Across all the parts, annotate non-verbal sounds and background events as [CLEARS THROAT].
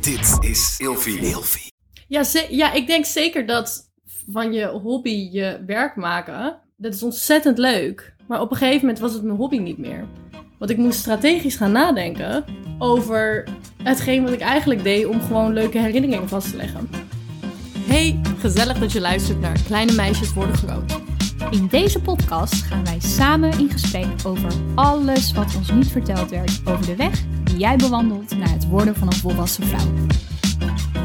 Dit is Ilfie. Ja, ja, ik denk zeker dat van je hobby je werk maken, dat is ontzettend leuk. Maar op een gegeven moment was het mijn hobby niet meer. Want ik moest strategisch gaan nadenken over hetgeen wat ik eigenlijk deed om gewoon leuke herinneringen vast te leggen. Hey, gezellig dat je luistert naar Kleine Meisjes Worden Groot. In deze podcast gaan wij samen in gesprek over alles wat ons niet verteld werd over de weg die jij bewandelt naar het worden van een volwassen vrouw.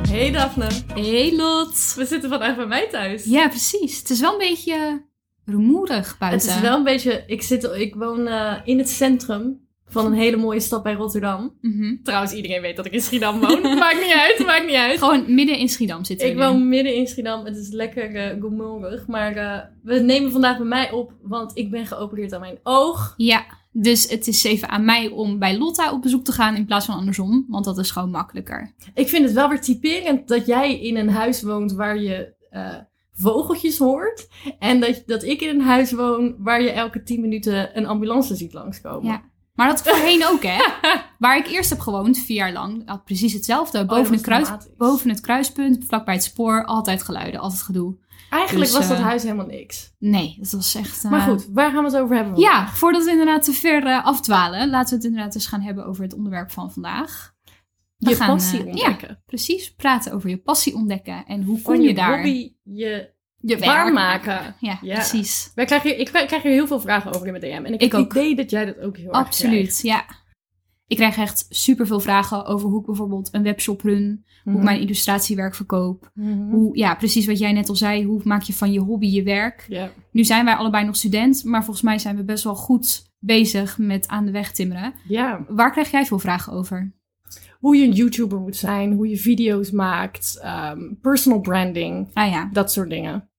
Hey Daphne, Hey Lot! we zitten vandaag bij mij thuis. Ja, precies. Het is wel een beetje rumoerig buiten. Het is wel een beetje, ik, zit, ik woon eh, in het centrum van een hele mooie stad bij Rotterdam. Mhm. Trouwens, iedereen weet dat ik in Schiedam woon. [LAUGHS] maakt niet uit, maakt niet uit. Gewoon midden in Schiedam zitten Ik we nu. woon midden in Schiedam. Het is lekker uh. Maar eh, we nemen vandaag bij mij op, want ik ben geopereerd aan mijn oog. Ja, dus het is even aan mij om bij Lotta op bezoek te gaan in plaats van andersom. Want dat is gewoon makkelijker. Ik vind het wel weer typerend dat jij in een huis woont waar je eh, vogeltjes hoort. En dat, dat ik in een huis woon waar je elke 10 minuten een ambulance ziet langskomen. Ja. Maar dat voorheen [LAUGHS] ook, hè? Waar ik eerst heb gewoond, vier jaar lang, had precies hetzelfde. dat Boven, het, kruis, boven het kruispunt, vlakbij het spoor, altijd geluiden, altijd gedoe. Eigenlijk Dus, was dat eh, huis helemaal niks. Nee, dat was echt... eh, Maar goed, waar gaan we het over hebben? Ja, voordat we inderdaad te ver eh, afdwalen, laten we het inderdaad eens gaan hebben over het onderwerp van vandaag. We Je gaan, passie eh, ontdekken. Precies, praten over je passie ontdekken en hoe kom je, je daar hobby je je waarmaken. Ja, Ja. precies. Wij krijgen hier, ik krijg hier heel veel vragen over in mijn DM. En ik, Ik heb ook. het idee dat jij dat ook heel erg Absoluut, ja. Ik krijg echt superveel vragen over hoe ik bijvoorbeeld een webshop run, hoe ik Mhm. mijn illustratiewerk verkoop. Mhm. Hoe, ja, precies wat jij net al zei. Hoe maak je van je hobby je werk? Nu zijn wij allebei nog student, maar volgens mij zijn we best wel goed bezig met aan de weg timmeren. ja, Waar krijg jij veel vragen over? hoe je een YouTuber moet zijn, hoe je video's maakt, ehm, personal branding, Ah ja. dat soort dingen.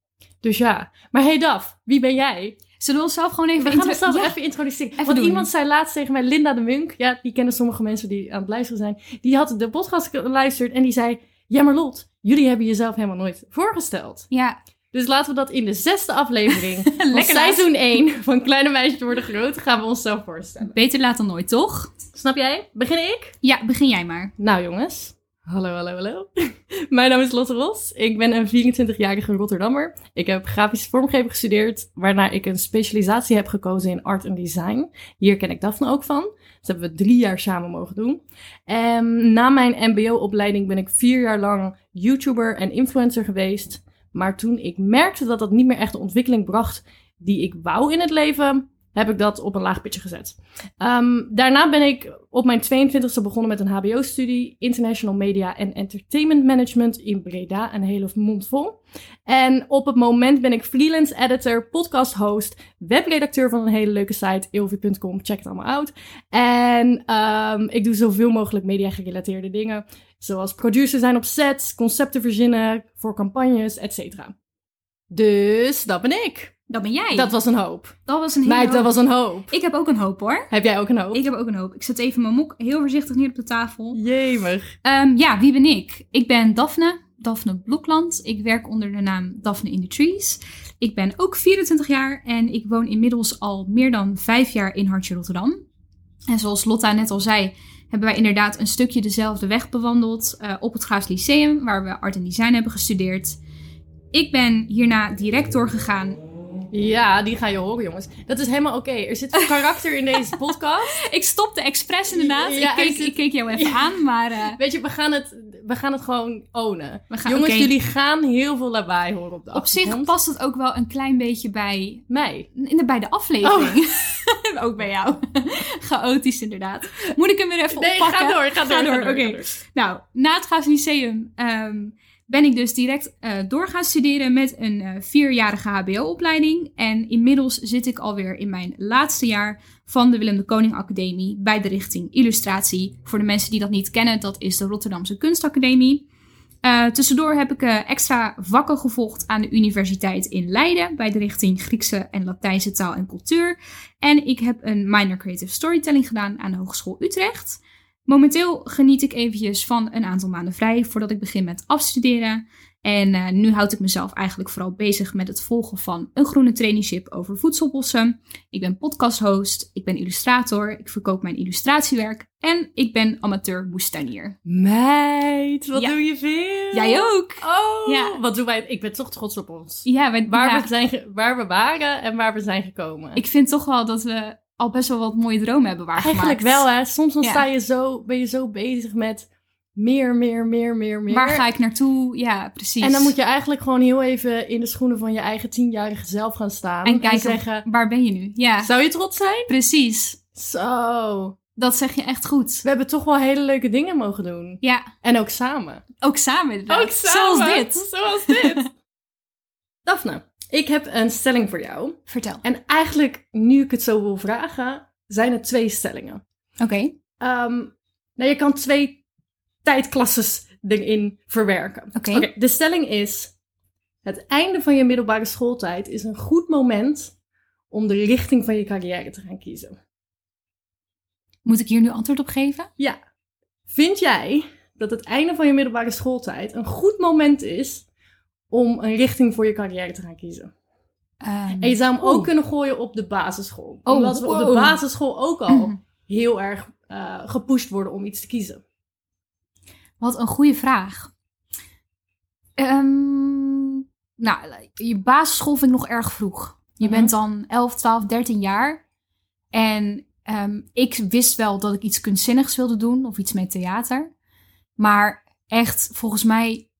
Dus ja. Maar hey Daf, wie ben jij? Zullen we onszelf gewoon even... We gaan onszelf Ja. even introduceren. Even Want doen. iemand zei laatst tegen mij, Linda de Munk, ja, die kennen sommige mensen die aan het luisteren zijn, die had de podcast geluisterd en die zei, ja maar Lot, jullie hebben jezelf helemaal nooit voorgesteld. Ja, Dus laten we dat in de zesde aflevering [LAUGHS] van seizoen 1 van Kleine Meisjes Worden Groot gaan we onszelf voorstellen. beter laat dan nooit, toch? Snap jij? Begin ik? Ja, begin jij maar. Nou jongens, hallo, hallo, hallo. [LAUGHS] Mijn naam is Lotte Ros. Ik ben een 24-jarige Rotterdammer. Ik heb grafische vormgeving gestudeerd, waarna ik een specialisatie heb gekozen in art en design. Hier ken ik Daphne ook van. Dat hebben we drie jaar samen mogen doen. En na mijn mbo-opleiding ben ik vier jaar lang YouTuber en influencer geweest. Maar toen ik merkte dat dat niet meer echt de ontwikkeling bracht die ik wou in het leven, heb ik dat op een laag pitje gezet. Ehm, daarna ben ik op mijn 22e begonnen met een HBO-studie International Media and Entertainment Management in Breda, een hele mond vol. En op het moment ben ik freelance editor, podcast host, webredacteur van een hele leuke site, ilvi.com. Check het allemaal uit. En ehm, ik doe zoveel mogelijk media-gerelateerde dingen, zoals producer zijn op sets, concepten verzinnen voor campagnes, etc. Dus dat ben ik. Dat ben jij. Dat was een hoop. dat was een hele Meid, dat hoop. was een hoop. Ik heb ook een hoop, hoor. Heb jij ook een hoop? Ik heb ook een hoop. Ik zet even mijn mok heel voorzichtig neer op de tafel. Jemig. Ehm, ja, wie ben ik? Ik ben Daphne, Daphne Blokland. Ik werk onder de naam Daphne in the Trees. Ik ben ook 24 jaar en ik woon inmiddels al meer dan vijf jaar in Hartje Rotterdam. En zoals Lotta net al zei, hebben wij inderdaad een stukje dezelfde weg bewandeld eh, op het Graafs Lyceum, waar we art en design hebben gestudeerd. Ik ben hierna direct doorgegaan. Ja, die ga je horen, jongens. Dat is helemaal oké. Er zit karakter in deze [LAUGHS] podcast. Ik stopte expres inderdaad. Ja, ik, keek, zit- ik keek jou even Ja. aan, maar eh, Weet je, we gaan het, we gaan het gewoon ownen. gaan, jongens, jullie gaan heel veel lawaai horen op de op zich past het ook wel een klein beetje bij Mij. In de, bij de aflevering. [LAUGHS] ook bij jou. [LAUGHS] Chaotisch inderdaad. Moet ik hem weer even Nee, oppakken? ga door, ga door. Ga door, oké. Nou, na het Gaas Lyceum ehm, ben ik dus direct eh door gaan studeren met een eh, vierjarige HBO-opleiding. En inmiddels zit ik alweer in mijn laatste jaar van de Willem de Koning Academie bij de richting Illustratie. Voor de mensen die dat niet kennen, dat is de Rotterdamse Kunstacademie. Eh, tussendoor heb ik extra vakken gevolgd aan de Universiteit in Leiden bij de richting Griekse en Latijnse taal en cultuur. En ik heb een minor creative storytelling gedaan aan de Hogeschool Utrecht. Momenteel geniet ik eventjes van een aantal maanden vrij voordat ik begin met afstuderen. En uh, nu houd ik mezelf eigenlijk vooral bezig met het volgen van een groene traineeship over voedselbossen. Ik ben podcasthost, ik ben illustrator, ik verkoop mijn illustratiewerk en ik ben amateur moestuinier. Meid, wat Ja. doe je veel? Jij ook? Oh, Ja. wat doen wij? Ik ben toch trots op ons. Ja, wij- Waar, ja, we zijn waar we waren en waar we zijn gekomen. ik vind toch wel dat we al best wel wat mooie dromen hebben waargemaakt. Eigenlijk wel, hè. Soms dan Ja. sta je zo, ben je zo bezig met meer, meer, meer, meer, meer. Waar ga ik naartoe? Ja, precies. En dan moet je eigenlijk gewoon heel even in de schoenen van je eigen tienjarige zelf gaan staan. En kijken, zeggen, waar ben je nu? Ja, zou je trots zijn? precies. Zo. Dat zeg je echt goed. We hebben toch wel hele leuke dingen mogen doen. Ja, En ook samen. ook samen inderdaad. Ook samen. Zoals dit. Zoals dit. [LAUGHS] Daphne, ik heb een stelling voor jou. Vertel. En eigenlijk, nu ik het zo wil vragen, zijn het twee stellingen. Oké. Ehm, nou, je kan twee tijdklasses erin verwerken. Oké. de stelling is: het einde van je middelbare schooltijd is een goed moment om de richting van je carrière te gaan kiezen. Moet ik hier nu antwoord op geven? Ja. Vind jij dat het einde van je middelbare schooltijd een goed moment is om een richting voor je carrière te gaan kiezen? Ehm, En je zou hem ook Oeh. kunnen gooien op de basisschool. Oh, Omdat we op de basisschool ook al heel erg eh, gepusht worden om iets te kiezen. Wat een goede vraag. Ehm, nou, je basisschool vind ik nog erg vroeg. Je Mhm. bent dan 11, 12, 13 jaar. En ehm, ik wist wel dat ik iets kunstzinnigs wilde doen of iets met theater. Maar echt, volgens mij,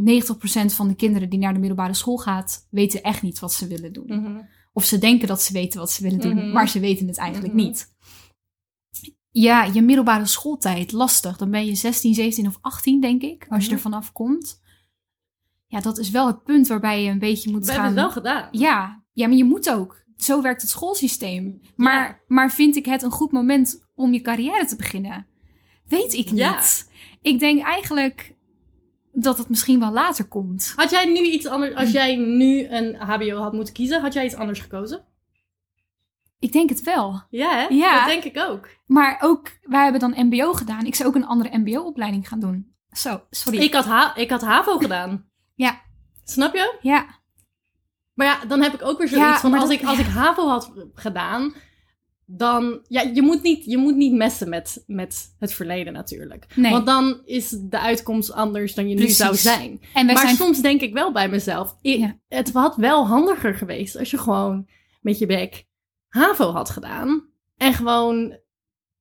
90% van de kinderen die naar de middelbare school gaat, weten echt niet wat ze willen doen. Of ze denken dat ze weten wat ze willen doen, Mhm. maar ze weten het eigenlijk Mhm. niet. Ja, je middelbare schooltijd, lastig. Dan ben je 16, 17 of 18, denk ik, als je Mhm. er vanaf komt. Ja, dat is wel het punt waarbij je een beetje moet We gaan... hebben het wel gedaan. Ja, ja, maar je moet ook. Zo werkt het schoolsysteem. Maar, maar vind ik het een goed moment om je carrière te beginnen? Weet ik niet. Ja. Ik denk eigenlijk dat het misschien wel later komt. Had jij nu iets anders, als jij nu een HBO had moeten kiezen, had jij iets anders gekozen? Ik denk het wel. Ja, hè? Ja. Dat denk ik ook. Maar ook, wij hebben dan MBO gedaan. Ik zou ook een andere MBO-opleiding gaan doen. Zo, sorry. Ik had, ha ik had HAVO gedaan. [CLEARS THROAT] Ja. Snap je? Ja, Maar ja, dan heb ik ook weer zoiets Ja, van, als, dat- ik, als ik HAVO had gedaan, dan... Ja, je moet niet, je moet niet messen met, met het verleden natuurlijk. nee. Want dan is de uitkomst anders dan je nu zou zijn. en maar zijn... soms denk ik wel bij mezelf, Ja. het had wel handiger geweest als je gewoon met je bek HAVO had gedaan. En gewoon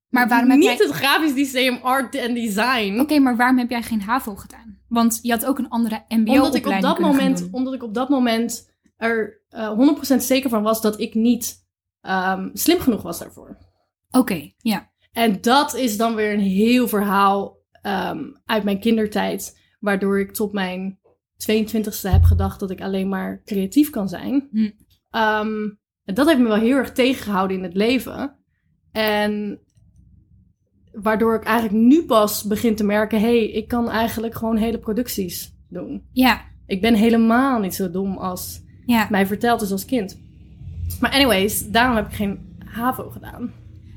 Maar waarom heb niet jij... het grafisch design, art en design. Oké, maar waarom heb jij geen HAVO gedaan? Want je had ook een andere omdat, ik op dat moment, omdat ik op dat moment er eh 100% zeker van was dat ik niet ehm, slim genoeg was daarvoor. Oké, ja. En dat is dan weer een heel verhaal ehm, uit mijn kindertijd. Waardoor ik tot mijn 22e heb gedacht dat ik alleen maar creatief kan zijn. Hm. Ehm, en dat heeft me wel heel erg tegengehouden in het leven. En waardoor ik eigenlijk nu pas begin te merken... hé, hey, ik kan eigenlijk gewoon hele producties doen. Ja, Ik ben helemaal niet zo dom als ja. mij verteld is als kind. Maar anyways, daarom heb ik geen HAVO gedaan.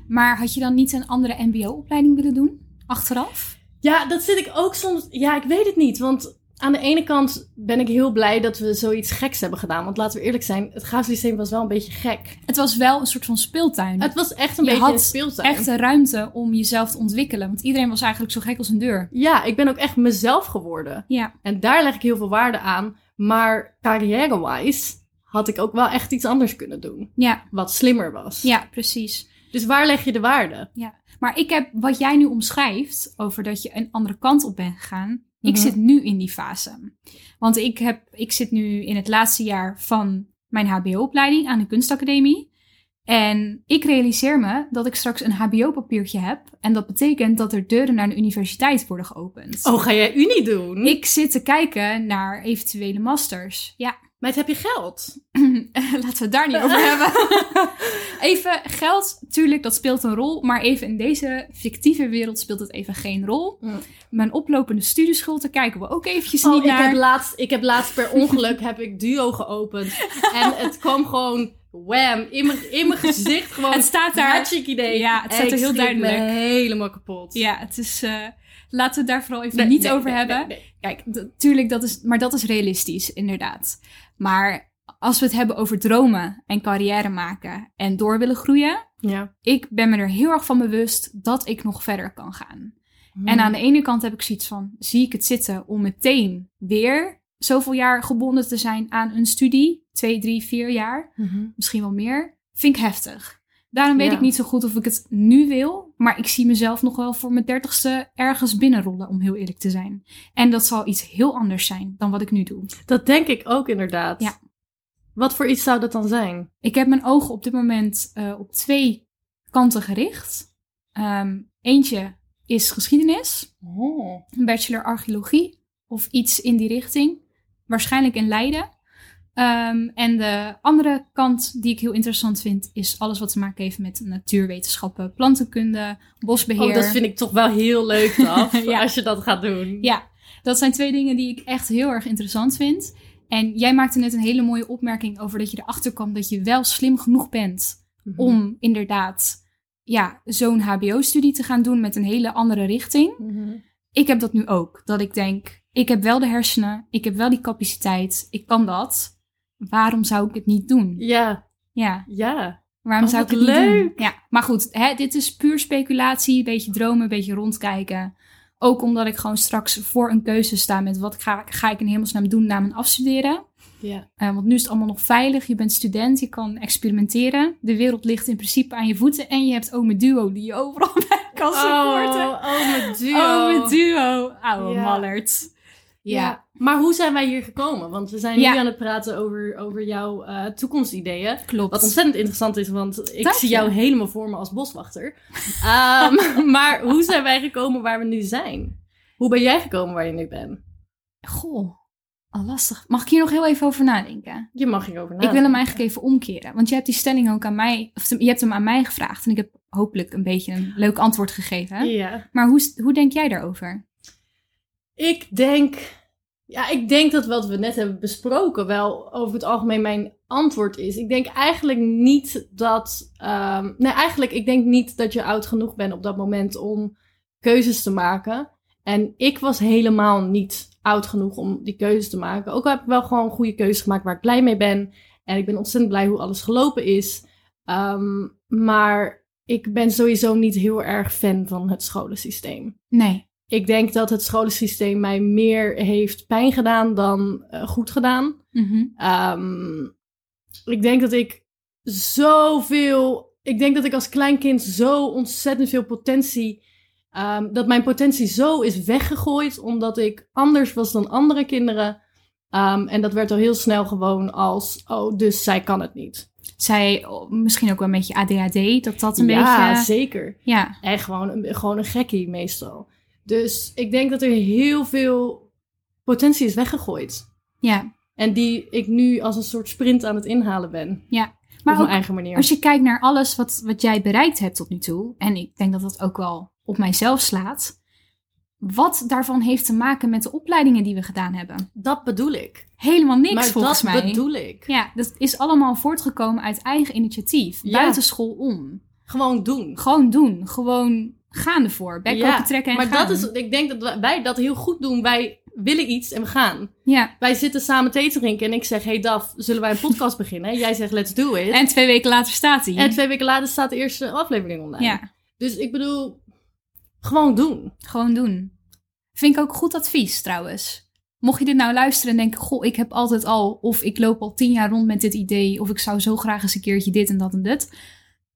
Maar had je dan niet een andere MBO-opleiding willen doen? Achteraf? Ja, dat zit ik ook soms. Ja, ik weet het niet. Want aan de ene kant ben ik heel blij dat we zoiets geks hebben gedaan. Want laten we eerlijk zijn, het graafsysteem was wel een beetje gek. Het was wel een soort van speeltuin. Het was echt een Je beetje had een speeltuin. Echt een ruimte om jezelf te ontwikkelen. Want iedereen was eigenlijk zo gek als een deur. Ja, ik ben ook echt mezelf geworden. Ja, En daar leg ik heel veel waarde aan. Maar carrière-wise had ik ook wel echt iets anders kunnen doen. ja, Wat slimmer was. ja, precies. Dus waar leg je de waarde? Maar ik heb wat jij nu omschrijft over dat je een andere kant op bent gegaan. Ik Mhm. zit nu in die fase. Want ik, heb, ik zit nu in het laatste jaar van mijn HBO-opleiding aan de kunstacademie. En ik realiseer me dat ik straks een HBO-papiertje heb. En dat betekent dat er deuren naar de universiteit worden geopend. Oh, ga jij Unie doen? Ik zit te kijken naar eventuele masters. Ja, Maar heb je geld? [LAUGHS] laten we het daar niet over [LAUGHS] hebben. Even geld, tuurlijk, dat speelt een rol. Maar even in deze fictieve wereld speelt het even geen rol. Mm. Mijn oplopende studieschuld, daar kijken we ook eventjes Oh, niet ik naar. heb, laatst, ik heb laatst per [LAUGHS] ongeluk heb ik Duo geopend. En het kwam gewoon wham, in mijn, in mijn gezicht gewoon. Het staat daar. Idee. Ja, het staat er heel duidelijk. helemaal kapot. Ja, het is. eh, laten we het daar vooral even Nee, niet nee, over nee, hebben. Kijk, tuurlijk, dat is, maar dat is realistisch, inderdaad. Maar als we het hebben over dromen en carrière maken en door willen groeien, Ja. ik ben me er heel erg van bewust dat ik nog verder kan gaan. Hmm. En aan de ene kant heb ik zoiets van, zie ik het zitten om meteen weer zoveel jaar gebonden te zijn aan een studie, twee, drie, vier jaar, Mhm. misschien wel meer, vind ik heftig. Daarom weet Ja. ik niet zo goed of ik het nu wil, maar ik zie mezelf nog wel voor mijn dertigste ergens binnenrollen, om heel eerlijk te zijn. En dat zal iets heel anders zijn dan wat ik nu doe. Dat denk ik ook inderdaad. Ja. Wat voor iets zou dat dan zijn? Ik heb mijn ogen op dit moment eh, op twee kanten gericht. Ehm, eentje is geschiedenis, Oh. een bachelor archeologie of iets in die richting. Waarschijnlijk in Leiden. Ehm, en de andere kant die ik heel interessant vind, is alles wat te maken heeft met natuurwetenschappen, plantenkunde, bosbeheer. Oh, dat vind ik toch wel heel leuk, [LAUGHS] Ja. als je dat gaat doen. Ja, dat zijn twee dingen die ik echt heel erg interessant vind. En jij maakte net een hele mooie opmerking over dat je erachter kwam dat je wel slim genoeg bent Mhm. om inderdaad ja, zo'n HBO-studie te gaan doen met een hele andere richting. Mhm. Ik heb dat nu ook. Dat ik denk, ik heb wel de hersenen, ik heb wel die capaciteit, ik kan dat. Waarom zou ik het niet doen? Ja, Ja, ja. waarom Oh, zou ik het niet doen? leuk. Ja, maar goed, hè, dit is puur speculatie, een beetje dromen, een beetje rondkijken. Ook omdat ik gewoon straks voor een keuze sta met wat ga, ga ik in hemelsnaam doen na mijn afstuderen. ja. Eh, want nu is het allemaal nog veilig. Je bent student, je kan experimenteren. De wereld ligt in principe aan je voeten. En je hebt Ome Duo die je overal [LAUGHS] bij kan supporten. Oh, oh, mijn duo. Ome Duo, ouwe Ja. mallert. Ja. Maar hoe zijn wij hier gekomen? Want we zijn nu aan het praten over, over jouw eh, toekomstideeën. klopt. Wat ontzettend interessant is, want ik Dank zie je. jou helemaal voor me als boswachter. Ehm, [LAUGHS] maar hoe zijn wij gekomen waar we nu zijn? Hoe ben jij gekomen waar je nu bent? Goh, al lastig. Mag ik hier nog heel even over nadenken? Je mag hierover Ik nadenken. wil hem eigenlijk even omkeren. Want je hebt die stelling ook aan mij... Of je hebt hem aan mij gevraagd. En ik heb hopelijk een beetje een leuk antwoord gegeven. Ja. Maar hoe, hoe denk jij daarover? Ik denk... Ja, ik denk dat wat we net hebben besproken wel over het algemeen mijn antwoord is. Ik denk eigenlijk niet dat... ehm, nee, eigenlijk, ik denk niet dat je oud genoeg bent op dat moment om keuzes te maken. En ik was helemaal niet oud genoeg om die keuzes te maken. Ook al heb ik wel gewoon goede keuzes gemaakt waar ik blij mee ben. En ik ben ontzettend blij hoe alles gelopen is. Ehm, maar ik ben sowieso niet heel erg fan van het scholensysteem. Nee. Ik denk dat het scholensysteem mij meer heeft pijn gedaan dan eh, goed gedaan. Mhm. Ehm, ik denk dat ik zoveel. Ik denk dat ik als klein kind zo ontzettend veel potentie. ehm, dat mijn potentie zo is weggegooid omdat ik anders was dan andere kinderen. Ehm, en dat werd al heel snel gewoon als: oh, dus zij kan het niet. Zij, oh, misschien ook wel een beetje ADHD, dat dat een ja, beetje... zeker. Ja, En gewoon gewoon een gekkie meestal. Dus ik denk dat er heel veel potentie is weggegooid. ja. En die ik nu als een soort sprint aan het inhalen ben. Maar op mijn eigen manier. als je kijkt naar alles wat, wat jij bereikt hebt tot nu toe, en ik denk dat dat ook wel op mijzelf slaat, wat daarvan heeft te maken met de opleidingen die we gedaan hebben? Dat bedoel ik. Helemaal niks maar volgens dat mij. bedoel ik. Ja, dat is allemaal voortgekomen uit eigen initiatief, Ja. buiten school om. Gewoon doen. Gewoon doen, gewoon gaan ervoor, bek Ja, trekken en maar gaan. dat is, ik denk dat wij dat heel goed doen. Wij willen iets en we gaan. Ja, Wij zitten samen thee te drinken en ik zeg, hey Daf, zullen wij een podcast [LAUGHS] beginnen? Jij zegt, let's do it. en twee weken later staat hij. En twee weken later staat de eerste aflevering online. Ja, Dus ik bedoel, gewoon doen. gewoon doen. Vind ik ook goed advies trouwens. Mocht je dit nou luisteren en denken, goh, ik heb altijd al, of ik loop al tien jaar rond met dit idee, of ik zou zo graag eens een keertje dit en dat en dit.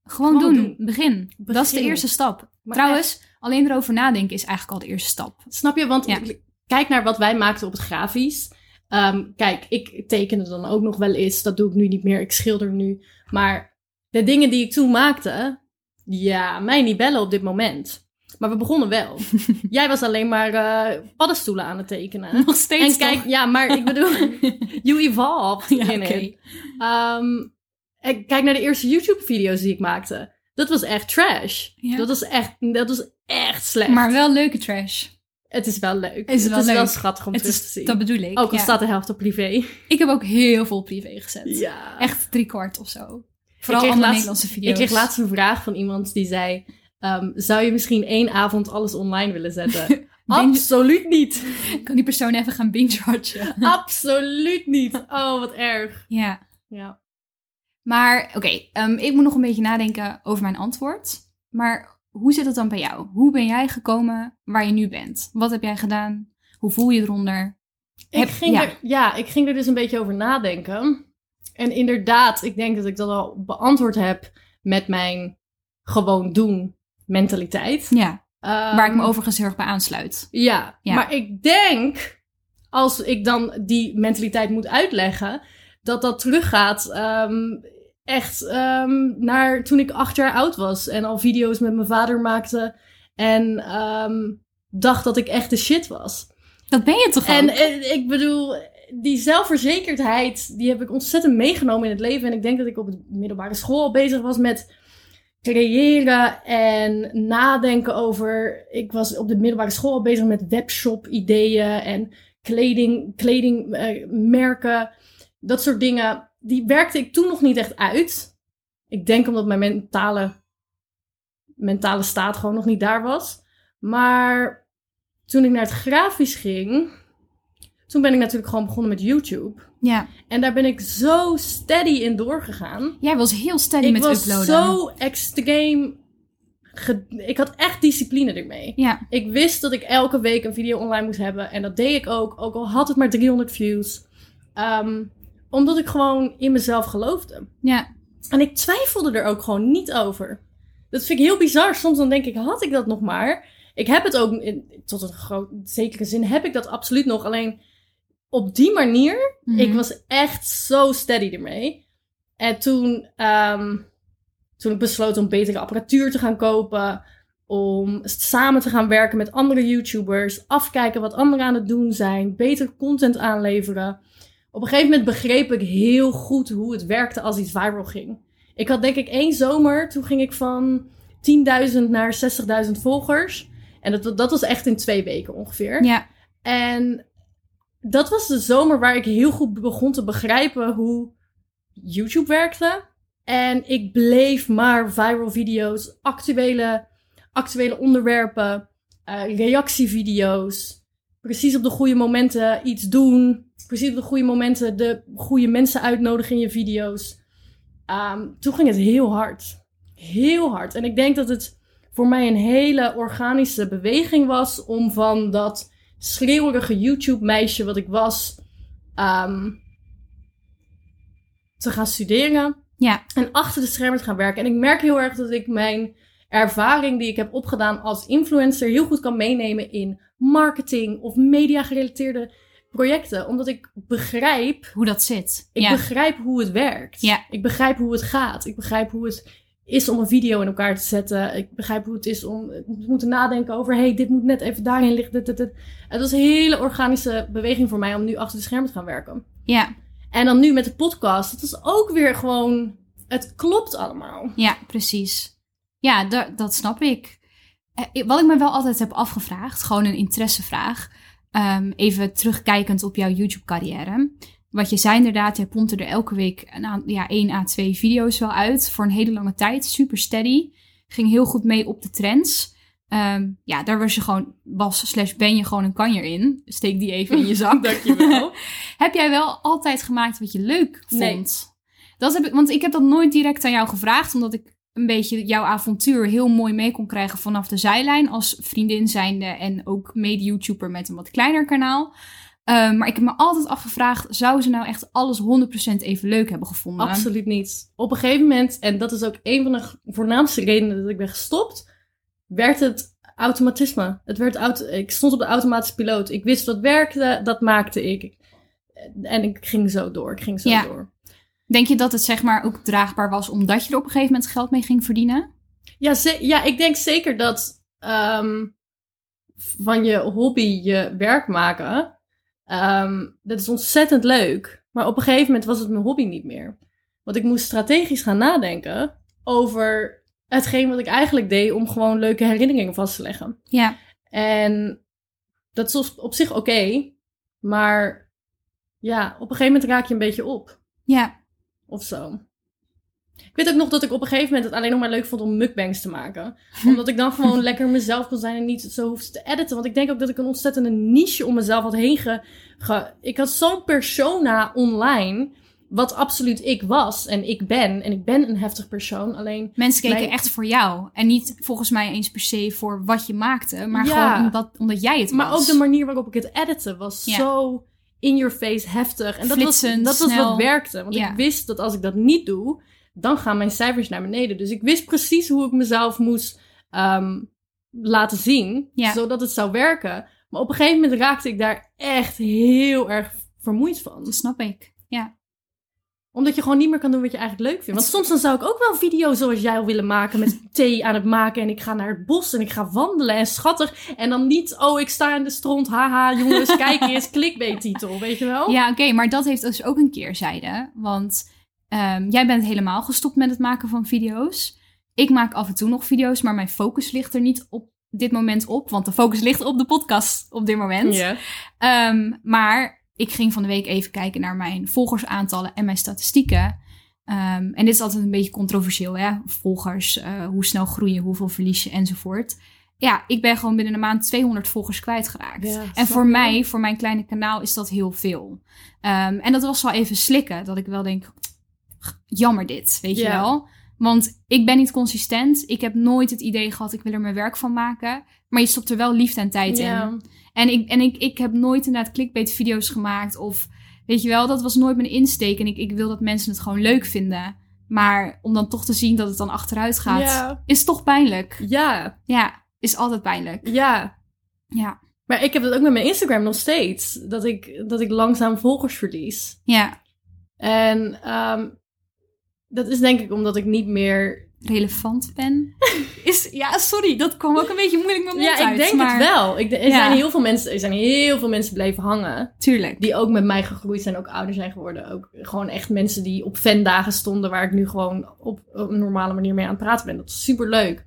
Gewoon, Gewoon doen. doen. Begin. Dat is de eerste stap. Maar trouwens, alleen erover nadenken is eigenlijk al de eerste stap. Snap je? Want Ja. kijk naar wat wij maakten op het grafisch. Ehm, kijk, ik tekende dan ook nog wel eens. Dat doe ik nu niet meer. Ik schilder nu. Maar de dingen die ik toen maakte, ja, mij niet bellen op dit moment. Maar we begonnen wel. [LAUGHS] Jij was alleen maar eh, paddenstoelen aan het tekenen. Nog steeds En kijk, toch? ja, maar ik bedoel, [LAUGHS] you evolved Ja, in oké. Kijk naar de eerste YouTube-video's die ik maakte. Dat was echt trash. Ja. Dat was echt, dat was echt slecht. Maar wel leuke trash. Het is wel leuk. Is het wel is wel schattig om Het terug te zien. dat bedoel ik. Ook al ja. staat de helft op privé. Ik heb ook heel veel privé gezet. Ja. Echt drie kwart of zo. Vooral andere laatst- Nederlandse video's. Ik kreeg laatst een vraag van iemand die zei... ehm, zou je misschien één avond alles online willen zetten? [LAUGHS] Absoluut niet. [LAUGHS] Kan die persoon even gaan binge-watchen? Absoluut niet. Oh, wat erg. ja. Ja. Maar oké, ehm, ik moet nog een beetje nadenken over mijn antwoord. Maar hoe zit het dan bij jou? Hoe ben jij gekomen waar je nu bent? Wat heb jij gedaan? Hoe voel je eronder? Ik Heb- ging ja. Er, ja, ik ging er dus een beetje over nadenken. En inderdaad, ik denk dat ik dat al beantwoord heb met mijn gewoon doen mentaliteit. Ja, waar ik me Ehm, overigens heel erg bij aansluit. Ja, Ja. maar ik denk, als ik dan die mentaliteit moet uitleggen, dat dat teruggaat ehm, echt ehm, naar toen ik acht jaar oud was en al video's met mijn vader maakte en ehm, dacht dat ik echt de shit was. Dat ben je toch En ook? eh, ik bedoel, die zelfverzekerdheid, die heb ik ontzettend meegenomen in het leven. En ik denk dat ik op de middelbare school al bezig was met creëren en nadenken over. Ik was op de middelbare school al bezig met webshop-ideeën en kleding, kledingmerken. dat soort dingen. Die werkte ik toen nog niet echt uit. Ik denk omdat mijn mentale, mentale staat gewoon nog niet daar was. Maar toen ik naar het grafisch ging, toen ben ik natuurlijk gewoon begonnen met YouTube. Ja, En daar ben ik zo steady in doorgegaan. jij was heel steady ik met was uploaden. zo extreem. Ik had echt discipline ermee. Ja, Ik wist dat ik elke week een video online moest hebben. En dat deed ik ook. Ook al had het maar 300 views. Ehm, omdat ik gewoon in mezelf geloofde. ja, En ik twijfelde er ook gewoon niet over. Dat vind ik heel bizar. Soms dan denk ik, had ik dat nog maar? Ik heb het ook, in, tot een groot, zekere zin heb ik dat absoluut nog. Alleen op die manier, Mhm. ik was echt zo steady ermee. En toen, ehm, toen ik besloot om betere apparatuur te gaan kopen. Om samen te gaan werken met andere YouTubers. Afkijken wat anderen aan het doen zijn. Beter content aanleveren. Op een gegeven moment begreep ik heel goed hoe het werkte als iets viral ging. Ik had denk ik één zomer, toen ging ik van 10.000 naar 60.000 volgers. En dat, dat was echt in twee weken ongeveer. ja, En dat was de zomer waar ik heel goed begon te begrijpen hoe YouTube werkte. En ik bleef maar viral video's, actuele, actuele onderwerpen, eh, reactievideo's. Precies op de goede momenten iets doen. Precies op de goede momenten de goede mensen uitnodigen in je video's. Ehm, toen ging het heel hard. Heel hard. En ik denk dat het voor mij een hele organische beweging was om van dat schreeuwerige YouTube-meisje wat ik was, ehm, te gaan studeren ja, en achter de schermen te gaan werken. En ik merk heel erg dat ik mijn ervaring die ik heb opgedaan als influencer heel goed kan meenemen in marketing of media gerelateerde projecten. Omdat ik begrijp, hoe dat zit. ik ja, begrijp hoe het werkt. Ja. Ik begrijp hoe het gaat. Ik begrijp hoe het is om een video in elkaar te zetten. Ik begrijp hoe het is om te moeten nadenken over... hey, dit moet net even daarin liggen. Dit, dit, dit. Het was een hele organische beweging voor mij om nu achter de schermen te gaan werken. ja, En dan nu met de podcast. Het is ook weer gewoon... Het klopt allemaal. ja, precies. Ja, da- dat snap ik. Eh, Wat ik me wel altijd heb afgevraagd, gewoon een interessevraag. Ehm, even terugkijkend op jouw YouTube-carrière. Wat je zei inderdaad, jij pompte er elke week een aan- ja, 1 à 2 video's wel uit. Voor een hele lange tijd. Super steady. Ging heel goed mee op de trends. Ehm, ja, daar was je gewoon, was slash ben je gewoon een kanjer in. Steek die even in je zak. [LAUGHS] [LAUGHS] Dankjewel. heb jij wel altijd gemaakt wat je leuk vond? Nee. Dat heb ik, want ik heb dat nooit direct aan jou gevraagd, omdat ik een beetje jouw avontuur heel mooi mee kon krijgen vanaf de zijlijn als vriendin zijnde en ook mede-YouTuber met een wat kleiner kanaal. Ehm, maar ik heb me altijd afgevraagd, zou ze nou echt alles 100% even leuk hebben gevonden? Absoluut niet. Op een gegeven moment, en dat is ook een van de voornaamste redenen dat ik ben gestopt, werd het automatisme. Het werd auto ik stond op de automatische piloot. Ik wist wat werkte, dat maakte ik. En ik ging zo door. Ik ging zo Ja. door. Denk je dat het zeg maar ook draagbaar was omdat je er op een gegeven moment geld mee ging verdienen? Ja, ja ik denk zeker dat ehm, van je hobby je werk maken, ehm, dat is ontzettend leuk. Maar op een gegeven moment was het mijn hobby niet meer. Want ik moest strategisch gaan nadenken over hetgeen wat ik eigenlijk deed om gewoon leuke herinneringen vast te leggen. Ja, En dat is op- op zich oké. maar ja, op een gegeven moment raak je een beetje op. Ja, Of zo. Ik weet ook nog dat ik op een gegeven moment het alleen nog maar leuk vond om mukbangs te maken. [LAUGHS] Omdat ik dan gewoon lekker mezelf kon zijn en niet zo hoefde te editen. Want ik denk ook dat ik een ontzettende niche om mezelf had heen ge... ge- ik had zo'n persona online, wat absoluut ik was en ik ben. En ik ben een heftig persoon, alleen... mensen keken Mijn- echt voor jou. En niet volgens mij eens per se voor wat je maakte, maar Ja. gewoon omdat, omdat jij het Maar was. ook de manier waarop ik het editen was Ja. zo in your face heftig. En dat, was, dat was wat werkte. Want Ja. ik wist dat als ik dat niet doe, dan gaan mijn cijfers naar beneden. Dus ik wist precies hoe ik mezelf moest ehm, laten zien, Ja. zodat het zou werken. Maar op een gegeven moment raakte ik daar echt heel erg vermoeid van. Dat snap ik. Ja. Omdat je gewoon niet meer kan doen wat je eigenlijk leuk vindt. Want soms dan zou ik ook wel een video zoals jij wil willen maken met [LAUGHS] thee aan het maken. En ik ga naar het bos en ik ga wandelen en schattig. En dan niet, oh ik sta in de stront, haha jongens, [LAUGHS] kijk eens, clickbait titel, weet je wel? Ja, oké, maar dat heeft dus ook een keerzijde. Want ehm, jij bent helemaal gestopt met het maken van video's. Ik maak af en toe nog video's, maar mijn focus ligt er niet op dit moment op. Want de focus ligt op de podcast op dit moment. Ja. Ehm, maar ik ging van de week even kijken naar mijn volgersaantallen en mijn statistieken. Ehm, en dit is altijd een beetje controversieel, hè? Volgers, eh, hoe snel groeien, hoeveel verlies je enzovoort. Ja, ik ben gewoon binnen een maand 200 volgers kwijtgeraakt. Ja, en voor mij, voor mijn kleine kanaal, is dat heel veel. Ehm, en dat was wel even slikken, dat ik wel denk, jammer dit, weet je wel. Want ik ben niet consistent. Ik heb nooit het idee gehad, ik wil er mijn werk van maken. Maar je stopt er wel liefde en tijd in. En, ik, en ik, ik heb nooit inderdaad clickbait video's gemaakt. Of weet je wel, dat was nooit mijn insteek. En ik, ik wil dat mensen het gewoon leuk vinden. Maar om dan toch te zien dat het dan achteruit gaat, is toch pijnlijk. ja, Ja, is altijd pijnlijk. ja. Ja, Maar ik heb dat ook met mijn Instagram nog steeds. Dat ik, dat ik langzaam volgers verlies. ja, En ehm, dat is denk ik omdat ik niet meer relevant ben. [LAUGHS] Is, ja, sorry, dat kwam ook een beetje moeilijk met mijn mond Ja, ik denk maar... het wel. Ik, er, Ja. zijn heel veel mensen, er zijn heel veel mensen blijven hangen. Tuurlijk. Die ook met mij gegroeid zijn, ook ouder zijn geworden. Ook gewoon echt mensen die op fandagen stonden, waar ik nu gewoon op, op een normale manier mee aan het praten ben. Dat is super leuk.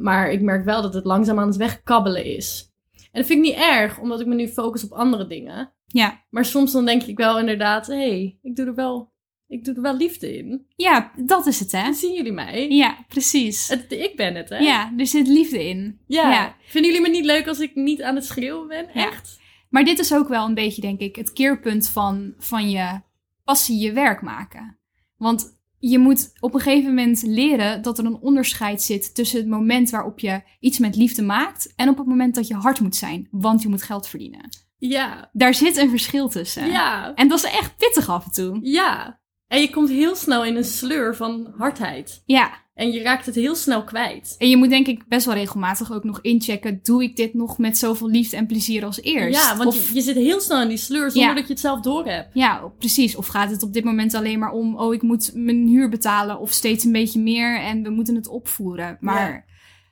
maar ik merk wel dat het langzaam aan het wegkabbelen is. En dat vind ik niet erg, omdat ik me nu focus op andere dingen. Ja. Maar soms dan denk ik wel inderdaad, hé, hey, ik doe er wel, ik doe er wel liefde in. ja, dat is het, hè? En zien jullie mij? Ja, precies. Het, ik ben het, hè? Ja, er zit liefde in. Ja. Ja. Vinden jullie me niet leuk als ik niet aan het schreeuwen ben? Ja. Echt? Maar dit is ook wel een beetje, denk ik, het keerpunt van, van je passie je werk maken. Want je moet op een gegeven moment leren dat er een onderscheid zit tussen het moment waarop je iets met liefde maakt en op het moment dat je hard moet zijn, want je moet geld verdienen. Ja. Daar zit een verschil tussen. Ja. En dat is echt pittig af en toe. Ja. En je komt heel snel in een sleur van hardheid. Ja. En je raakt het heel snel kwijt. En je moet denk ik best wel regelmatig ook nog inchecken, doe ik dit nog met zoveel liefde en plezier als eerst? Ja, want Of- je, je zit heel snel in die sleur zonder Ja. dat je het zelf doorhebt. Ja, precies. Of gaat het op dit moment alleen maar om, oh, ik moet mijn huur betalen of steeds een beetje meer en we moeten het opvoeren. Maar Ja.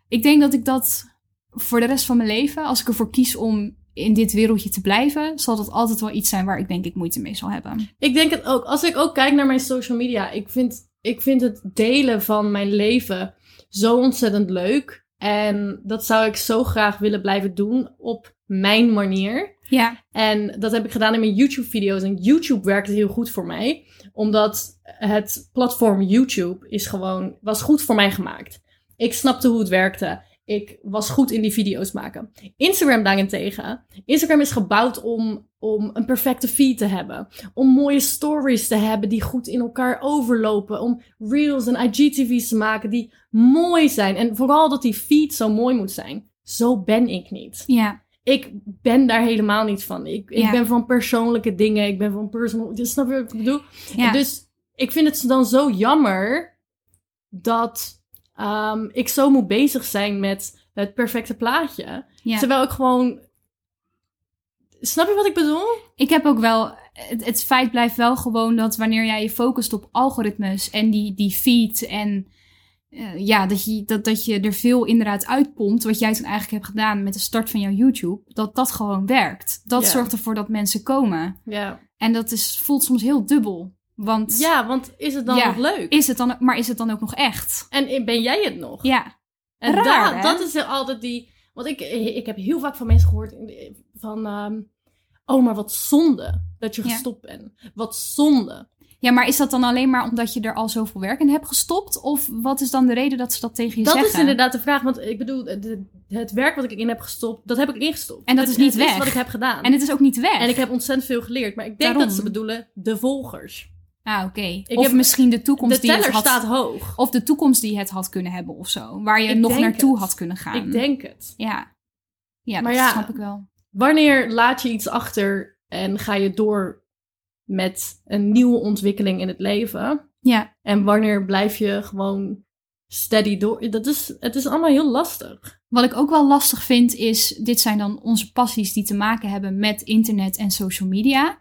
ik denk dat ik dat voor de rest van mijn leven, als ik ervoor kies om in dit wereldje te blijven, zal dat altijd wel iets zijn waar ik denk ik moeite mee zal hebben. Ik denk het ook. Als ik ook kijk naar mijn social media, ik vind, ik vind het delen van mijn leven zo ontzettend leuk. En dat zou ik zo graag willen blijven doen op mijn manier. Ja, En dat heb ik gedaan in mijn YouTube-video's. En YouTube werkte heel goed voor mij. Omdat het platform YouTube is gewoon, was goed voor mij gemaakt. Ik snapte hoe het werkte. Ik was goed in die video's maken. Instagram daarentegen. Instagram is gebouwd om, om een perfecte feed te hebben. Om mooie stories te hebben die goed in elkaar overlopen. Om reels en IGTV's te maken die mooi zijn. En vooral dat die feed zo mooi moet zijn. Zo ben ik niet ja, ik ben daar helemaal niet van. Ik, ik Ja. ben van persoonlijke dingen. Ik ben van personal... Snap je wat ik bedoel? ja. Dus ik vind het dan zo jammer dat ehm, ik zo moet bezig zijn met het perfecte plaatje. ja. Terwijl ik gewoon... Snap je wat ik bedoel? Ik heb ook wel. Het, het feit blijft wel gewoon dat wanneer jij je focust op algoritmes en die, die feed en eh, ja, dat je, dat, dat je er veel inderdaad uitpompt, wat jij toen eigenlijk hebt gedaan met de start van jouw YouTube, dat dat gewoon werkt. Dat Ja. zorgt ervoor dat mensen komen. Ja. En dat is, voelt soms heel dubbel. Want Ja, want is het dan Ja. nog leuk? is het dan, maar is het dan ook nog echt? En ben jij het nog? Ja, En Raar, dat is altijd die... Want ik, ik heb heel vaak van mensen gehoord van... ehm, oh, maar wat zonde dat je Ja. gestopt bent. Wat zonde. Ja, maar is dat dan alleen maar omdat je er al zoveel werk in hebt gestopt? Of wat is dan de reden dat ze dat tegen je Dat zeggen? is inderdaad de vraag. Want ik bedoel, de- het werk wat ik in heb gestopt, dat heb ik ingestopt. En dat Het- is niet het weg. wat ik heb gedaan. En het is ook niet weg. En ik heb ontzettend veel geleerd. Maar ik denk Daarom. dat ze bedoelen de volgers. Ah, oké. Of heb- misschien de toekomst De die het teller had... staat hoog. Of de toekomst die het had kunnen hebben of zo. Waar je Ik nog naartoe het. had kunnen gaan. Ik denk het. Ja. Ja, Maar dat ja. snap ik wel. Wanneer laat je iets achter en ga je door met een nieuwe ontwikkeling in het leven? Ja. En wanneer blijf je gewoon steady door? Dat is, het is allemaal heel lastig. Wat ik ook wel lastig vind is, dit zijn dan onze passies die te maken hebben met internet en social media.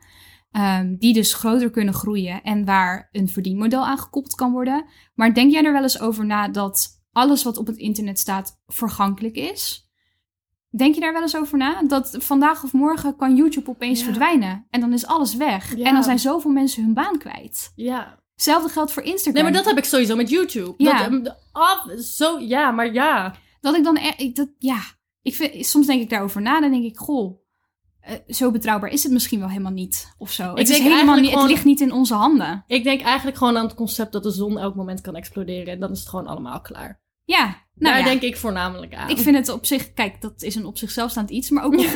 Ehm, die dus groter kunnen groeien en waar een verdienmodel aan gekoppeld kan worden. Maar denk jij er wel eens over na dat alles wat op het internet staat vergankelijk is? Denk je daar wel eens over na? Dat vandaag of morgen kan YouTube opeens Ja. verdwijnen. En dan is alles weg. Ja. En dan zijn zoveel mensen hun baan kwijt. Ja. Hetzelfde geldt voor Instagram. Nee, maar dat heb ik sowieso met YouTube. Ja. Dat, af, zo, ja, maar ja. Dat ik dan, e- dat, ja, ik vind, soms denk ik daarover na, dan denk ik, goh, zo betrouwbaar is het misschien wel helemaal niet, of zo. het, is helemaal niet, gewoon- het ligt niet in onze handen. Ik denk eigenlijk gewoon aan het concept dat de zon elk moment kan exploderen. En dan is het gewoon allemaal klaar. Ja, nou Daar ja. denk ik voornamelijk aan. Ik vind het op zich, kijk, dat is een op zichzelf staand iets, maar ook, een,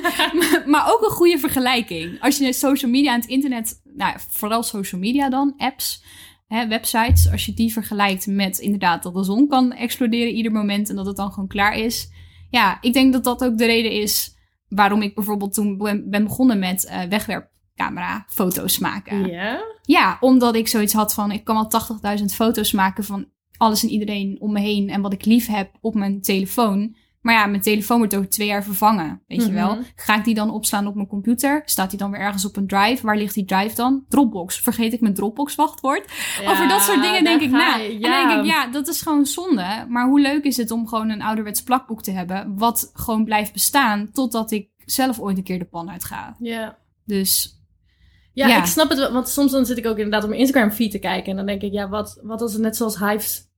[LAUGHS] maar, maar ook een goede vergelijking. Als je social media en het internet, nou vooral social media dan, apps, hè, websites, als je die vergelijkt met inderdaad dat de zon kan exploderen ieder moment en dat het dan gewoon klaar is. Ja, ik denk dat dat ook de reden is waarom ik bijvoorbeeld toen ben begonnen met eh, wegwerpcamera foto's maken. Ja? Ja, omdat ik zoiets had van, ik kan wel 80.000 foto's maken van alles en iedereen om me heen en wat ik lief heb op mijn telefoon. Maar ja, mijn telefoon wordt over twee jaar vervangen, weet je Mhm. wel. Ga ik die dan opslaan op mijn computer? Staat die dan weer ergens op een drive? Waar ligt die drive dan? Dropbox. Vergeet ik mijn Dropbox wachtwoord? Over dat soort dingen denk ik na. je, En denk ik, ja, dat is gewoon zonde. Maar hoe leuk is het om gewoon een ouderwets plakboek te hebben... wat gewoon blijft bestaan totdat ik zelf ooit een keer de pan uit ga. Ja. Dus Ja, Ja. ik snap het wel. Want soms dan zit ik ook inderdaad op mijn Instagram feed te kijken. En dan denk ik, ja, wat, wat als het net zoals Hives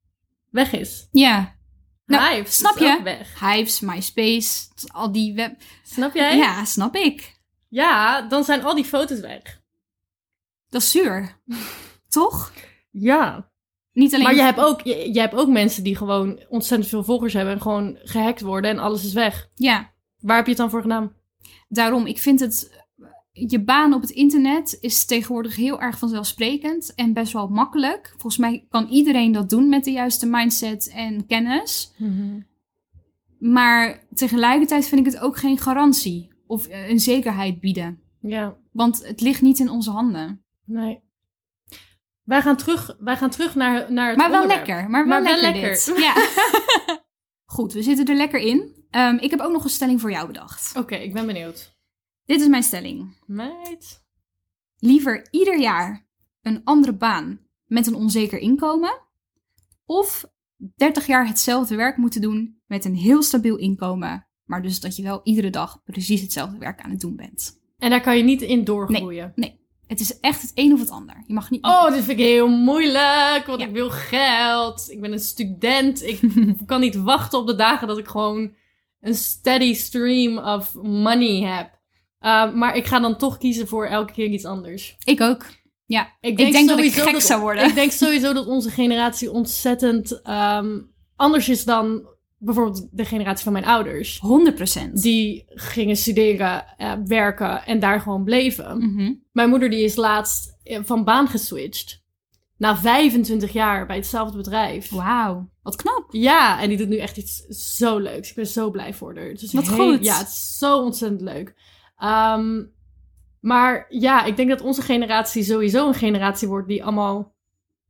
weg is? ja, Nou, Hives snap je? weg. Hives, MySpace, al die web... Snap jij? Ja, snap ik. Ja, dan zijn al die foto's weg. Dat is zuur. Toch? Ja. Niet alleen... Maar je hebt, ook, je, je hebt ook mensen die gewoon ontzettend veel volgers hebben. En gewoon gehackt worden en alles is weg. Ja, Waar heb je het dan voor gedaan? daarom. Ik vind het... Je baan op het internet is tegenwoordig heel erg vanzelfsprekend en best wel makkelijk. Volgens mij kan iedereen dat doen met de juiste mindset en kennis. Maar tegelijkertijd vind ik het ook geen garantie of eh, een zekerheid bieden. Ja, Want het ligt niet in onze handen. nee. Wij gaan terug, wij gaan terug naar, naar het Maar wel onderwerp. lekker. Maar wel, Maar lekker. [LAUGHS] Ja. Goed, we zitten er lekker in. Ehm, ik heb ook nog een stelling voor jou bedacht. Oké, ik ben benieuwd. Dit is mijn stelling. Meid. Liever ieder jaar een andere baan met een onzeker inkomen. Of 30 jaar hetzelfde werk moeten doen met een heel stabiel inkomen. Maar dus dat je wel iedere dag precies hetzelfde werk aan het doen bent. En daar kan je niet in doorgroeien. Nee, het is echt het een of het ander. Je mag niet... Oh, dit vind ik heel moeilijk, want Ja. ik wil geld. Ik ben een student. Ik [LAUGHS] kan niet wachten op de dagen dat ik gewoon een steady stream of money heb. Uh, maar ik ga dan toch kiezen voor elke keer iets anders. Ik ook. Ja, Ik denk dat ik gek zou worden. Ik denk sowieso dat onze generatie ontzettend ehm, anders is dan bijvoorbeeld de generatie van mijn ouders. 100%. Die gingen studeren, eh, werken en daar gewoon bleven. Mhm. Mijn moeder die is laatst eh, van baan geswitcht. Na 25 jaar bij hetzelfde bedrijf. Wauw, wat knap. Ja, en die doet nu echt iets zo leuks. Ik ben zo blij voor haar. Het is Wat heel- goed. Ja, het is zo ontzettend leuk. Ehm, maar ja, ik denk dat onze generatie sowieso een generatie wordt die allemaal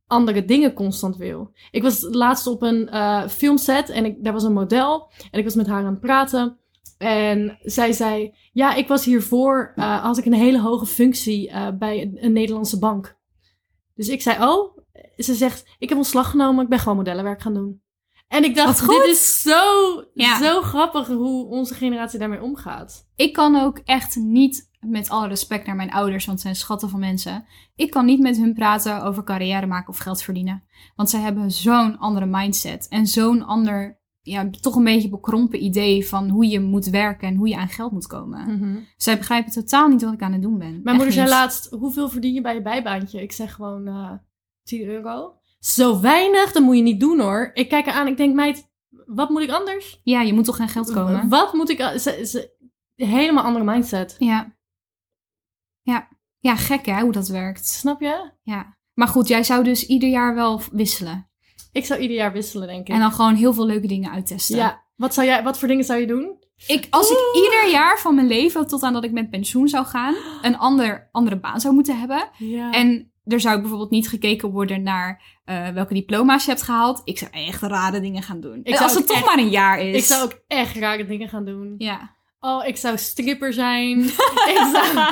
andere dingen constant wil. Ik was laatst op een eh, filmset en ik, daar was een model. En ik was met haar aan het praten. En zij zei, ja, ik was hiervoor, eh had ik een hele hoge functie eh, bij een, een Nederlandse bank. Dus ik zei, oh, ze zegt, ik heb ontslag genomen, ik ben gewoon modellenwerk gaan doen. En ik dacht, dit is zo, Ja. zo grappig hoe onze generatie daarmee omgaat. Ik kan ook echt niet, met alle respect naar mijn ouders, want zijn schatten van mensen. Ik kan niet met hun praten over carrière maken of geld verdienen. Want zij hebben zo'n andere mindset en zo'n ander ja, toch een beetje bekrompen idee van hoe je moet werken en hoe je aan geld moet komen. Mhm. Zij begrijpen totaal niet wat ik aan het doen ben. Mijn Echt moeder zei niet. laatst, hoeveel verdien je bij je bijbaantje? Ik zeg gewoon eh 10 euro. Zo weinig, dat moet je niet doen hoor. Ik kijk haar aan, ik denk, meid, wat moet ik anders? Ja, je moet toch geen geld komen? Wat moet ik... a- Ze, ze, helemaal andere mindset. Ja. Ja. Ja, gek hè, hoe dat werkt. Snap je? Ja. Maar goed, jij zou dus ieder jaar wel wisselen. Ik zou ieder jaar wisselen, denk ik. En dan gewoon heel veel leuke dingen uittesten. ja. Wat, zou jij, wat voor dingen zou je doen? Ik, als ik Oeh. ieder jaar van mijn leven, tot aan dat ik met pensioen zou gaan, een ander, andere baan zou moeten hebben. Ja. En er zou bijvoorbeeld niet gekeken worden naar eh, welke diploma's je hebt gehaald. Ik zou echt rare dingen gaan doen. Ik zou als het toch echt- maar een jaar is. ik zou ook echt rare dingen gaan doen. Ja. Oh, ik zou stripper zijn. [LAUGHS] ik zou,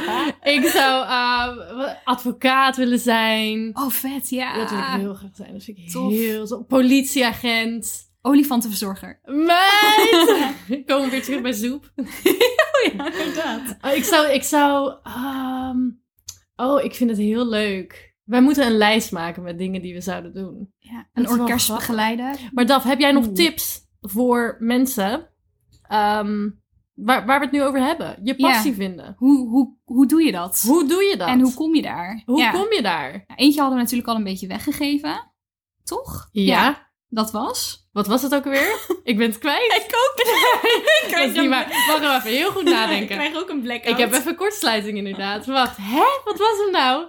ik zou eh, advocaat willen zijn. Oh, vet, ja. Dat wil ik heel graag zijn. Dat vind ik Tof. heel zo. Politieagent. Olifantenverzorger. Meid! [LAUGHS] Komen we weer terug bij zoep. [LAUGHS] ja, inderdaad. Oh, ik zou, ik zou, ehm, oh, ik vind het heel leuk. Wij moeten een lijst maken met dingen die we zouden doen. Ja, een orkest begeleiden. Maar Daf, heb jij nog Oeh. tips voor mensen ehm, waar, waar we het nu over hebben? Je Ja. passie vinden. Hoe, hoe, hoe doe je dat? Hoe doe je dat? En hoe kom je daar? Hoe ja. kom je daar? Eentje hadden we natuurlijk al een beetje weggegeven. Toch? Ja. Dat was? Wat was het ook alweer? [LAUGHS] ik ben het kwijt. Ik ook. [LAUGHS] [LAUGHS] ik is niet. Mag er even heel goed nadenken. ook een blackout. Ik heb even kortsluiting inderdaad. Wacht, hè? Wat was hem nou?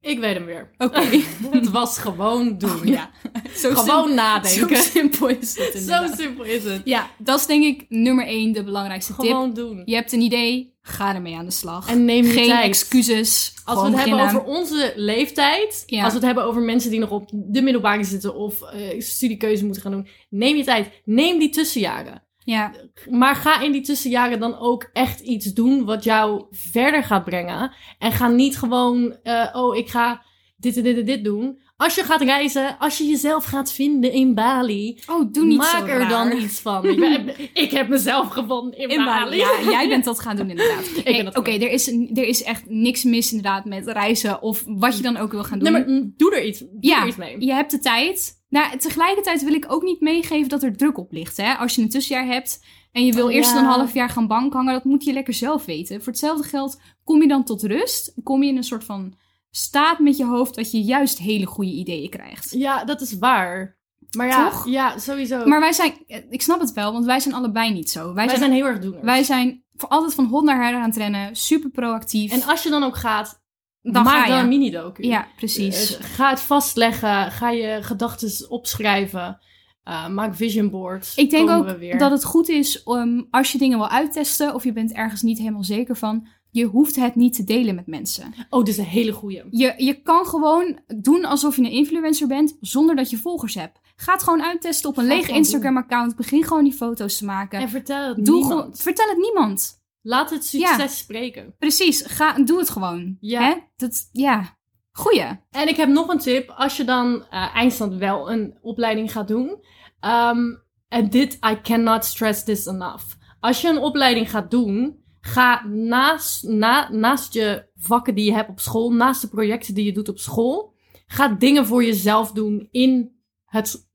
Ik weet hem weer. Oké. [LAUGHS] Het was gewoon doen. Oh, ja. [LAUGHS] Zo Gewoon nadenken. Zo simpel is het Zo simpel is het. Ja, dat is denk ik nummer één, de belangrijkste tip. Gewoon doen. Je hebt een idee, ga ermee aan de slag. En neem je Geen tijd. excuses. Als we gewoon het hebben over onze leeftijd, Ja. als we het hebben over mensen die nog op de middelbare zitten of eh, studiekeuze moeten gaan doen, neem je tijd. Neem die tussenjaren. Ja, Maar ga in die tussenjaren dan ook echt iets doen wat jou verder gaat brengen. En ga niet gewoon, eh, oh, ik ga dit en dit en dit doen. Als je gaat reizen, als je jezelf gaat vinden in Bali, oh, doe niet maak zo er raar. dan iets van. [LAUGHS] ik, ben- ik heb mezelf gevonden in, In Bali. Bali. Ja, jij bent dat gaan doen inderdaad. [LAUGHS] Oké, er, is, er is echt niks mis inderdaad met reizen of wat je dan ook wil gaan doen. Nee, maar doe er iets, doe Ja, er iets mee. Je hebt de tijd. Nou, tegelijkertijd wil ik ook niet meegeven dat er druk op ligt. Hè? Als je een tussenjaar hebt en je wil Oh, eerst ja. een half jaar gaan bankhangen, dat moet je lekker zelf weten. Voor hetzelfde geld kom je dan tot rust. Kom je in een soort van staat met je hoofd dat je juist hele goede ideeën krijgt. Ja, dat is waar. Maar ja, Toch? ja sowieso. Maar wij zijn, ik snap het wel, want wij zijn allebei niet zo. Wij, wij zijn, zijn heel erg doeners. wij zijn voor altijd van hond naar her aan het rennen, super proactief. En als je dan ook gaat, dan maak ga je. dan een mini-docu. Ja, precies. Eh, ga het vastleggen. Ga je gedachten opschrijven. Eh, maak vision boards. Ik denk ook we dat het goed is om, als je dingen wil uittesten of je bent ergens niet helemaal zeker van, je hoeft het niet te delen met mensen. Oh, dit is een hele goeie. Je, je kan gewoon doen alsof je een influencer bent zonder dat je volgers hebt. Ga het gewoon uittesten op een Ga leeg gewoon Instagram-account. Begin gewoon die foto's te maken. En vertel het doe niemand. gewoon, vertel het niemand. Laat het succes spreken. Precies, ga, doe het gewoon. Ja. Hè? Dat, ja. Goeie. En ik heb nog een tip. Als je dan eh, eindstand wel een opleiding gaat doen. ehm, en dit, I cannot stress this enough. Als je een opleiding gaat doen, ga naast, na, naast je vakken die je hebt op school, naast de projecten die je doet op school, ga dingen voor jezelf doen in het,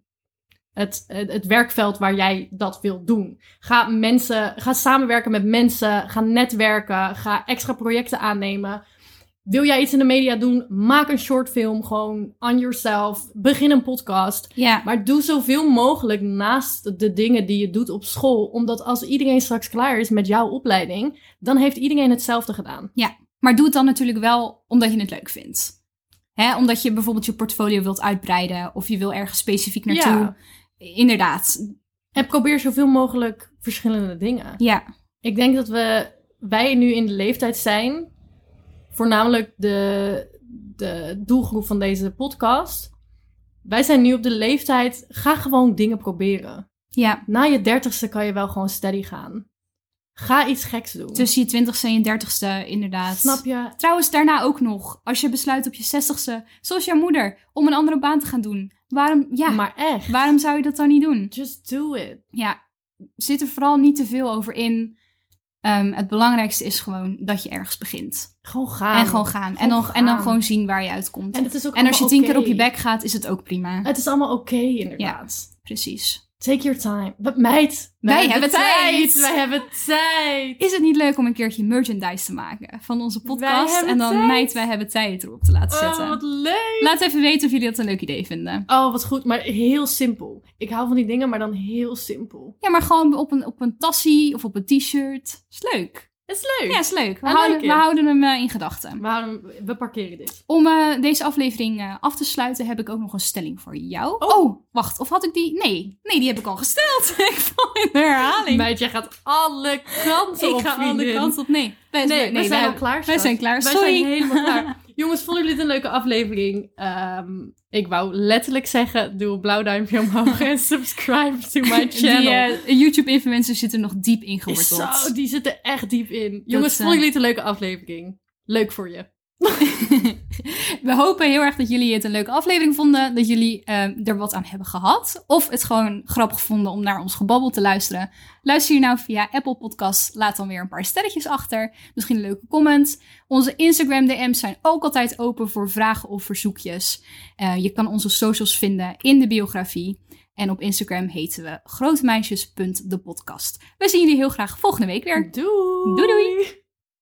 het, het, werkveld waar jij dat wilt doen. Ga mensen, ga samenwerken met mensen, ga netwerken, ga extra projecten aannemen. Wil jij iets in de media doen? Maak een shortfilm gewoon on yourself. Begin een podcast. Ja. Maar doe zoveel mogelijk naast de dingen die je doet op school. Omdat als iedereen straks klaar is met jouw opleiding, dan heeft iedereen hetzelfde gedaan. Maar doe het dan natuurlijk wel omdat je het leuk vindt. Hè? Omdat je bijvoorbeeld je portfolio wilt uitbreiden of je wil ergens specifiek naartoe. Ja. Inderdaad. En probeer zoveel mogelijk verschillende dingen. Ja. Ik denk dat we, wij nu in de leeftijd zijn, voornamelijk de, de doelgroep van deze podcast. Wij zijn nu op de leeftijd, ga gewoon dingen proberen. Ja. Na je dertigste kan je wel gewoon steady gaan. Ga iets geks doen. Tussen je twintigste en je dertigste, inderdaad. Snap je? Trouwens, daarna ook nog. Als je besluit op je zestigste, zoals jouw moeder, om een andere baan te gaan doen. Waarom, ja, Maar echt. waarom zou je dat dan niet doen? Just do it. Ja, zit er vooral niet te veel over in. Ehm, het belangrijkste is gewoon dat je ergens begint. Gewoon gaan. en gewoon gaan. en, dan, Gewoon en dan gewoon zien waar je uitkomt. En, En, het is ook als je tien keer op je bek gaat, is het ook prima. Het is allemaal oké, inderdaad. Precies. Take your time. Meid, Wij hebben tijd. Wij hebben tijd. Is het niet leuk om een keertje merchandise te maken van onze podcast? En dan tijd. meid, wij hebben tijd erop te laten zetten. Oh, wat leuk. Laat even weten of jullie dat een leuk idee vinden. Oh, wat goed. Maar heel simpel. Ik hou van die dingen, maar dan heel simpel. Ja, maar gewoon op een, op een tassie of op een t-shirt. Is leuk. Het is leuk. Ja, is leuk. We, I houden, we houden hem eh, in gedachten. We, houden- we parkeren dit. Om eh, deze aflevering eh, af te sluiten heb ik ook nog een stelling voor jou. Oh. Oh, wacht. Of had ik die? Nee. Nee, die heb ik al gesteld. [LAUGHS] ik val in de herhaling. Meid, jij gaat alle [LAUGHS] kanten op, ik ga alle kanten op. Nee. Wij, Nee, we zijn al klaar. Wij zijn klaar. Wij zijn helemaal klaar. [LAUGHS] Jongens, vonden jullie dit een leuke aflevering? Ehm, ik wou letterlijk zeggen, doe een blauw duimpje omhoog [LAUGHS] en subscribe to my channel. Die eh, YouTube-influencers zitten nog diep ingeworteld. Zo, die zitten echt diep in. Jongens, eh, vonden jullie het een leuke aflevering? Leuk voor je. [LAUGHS] We hopen heel erg dat jullie het een leuke aflevering vonden. Dat jullie eh, er wat aan hebben gehad. Of het gewoon grappig vonden om naar ons gebabbel te luisteren. Luister je nou via Apple Podcasts. Laat dan weer een paar sterretjes achter. Misschien een leuke comment. Onze Instagram DM's zijn ook altijd open voor vragen of verzoekjes. Eh, je kan onze socials vinden in de biografie. En op Instagram heten we grotemeisjes.depodcast. We zien jullie heel graag volgende week weer. Doei! Doei, doei.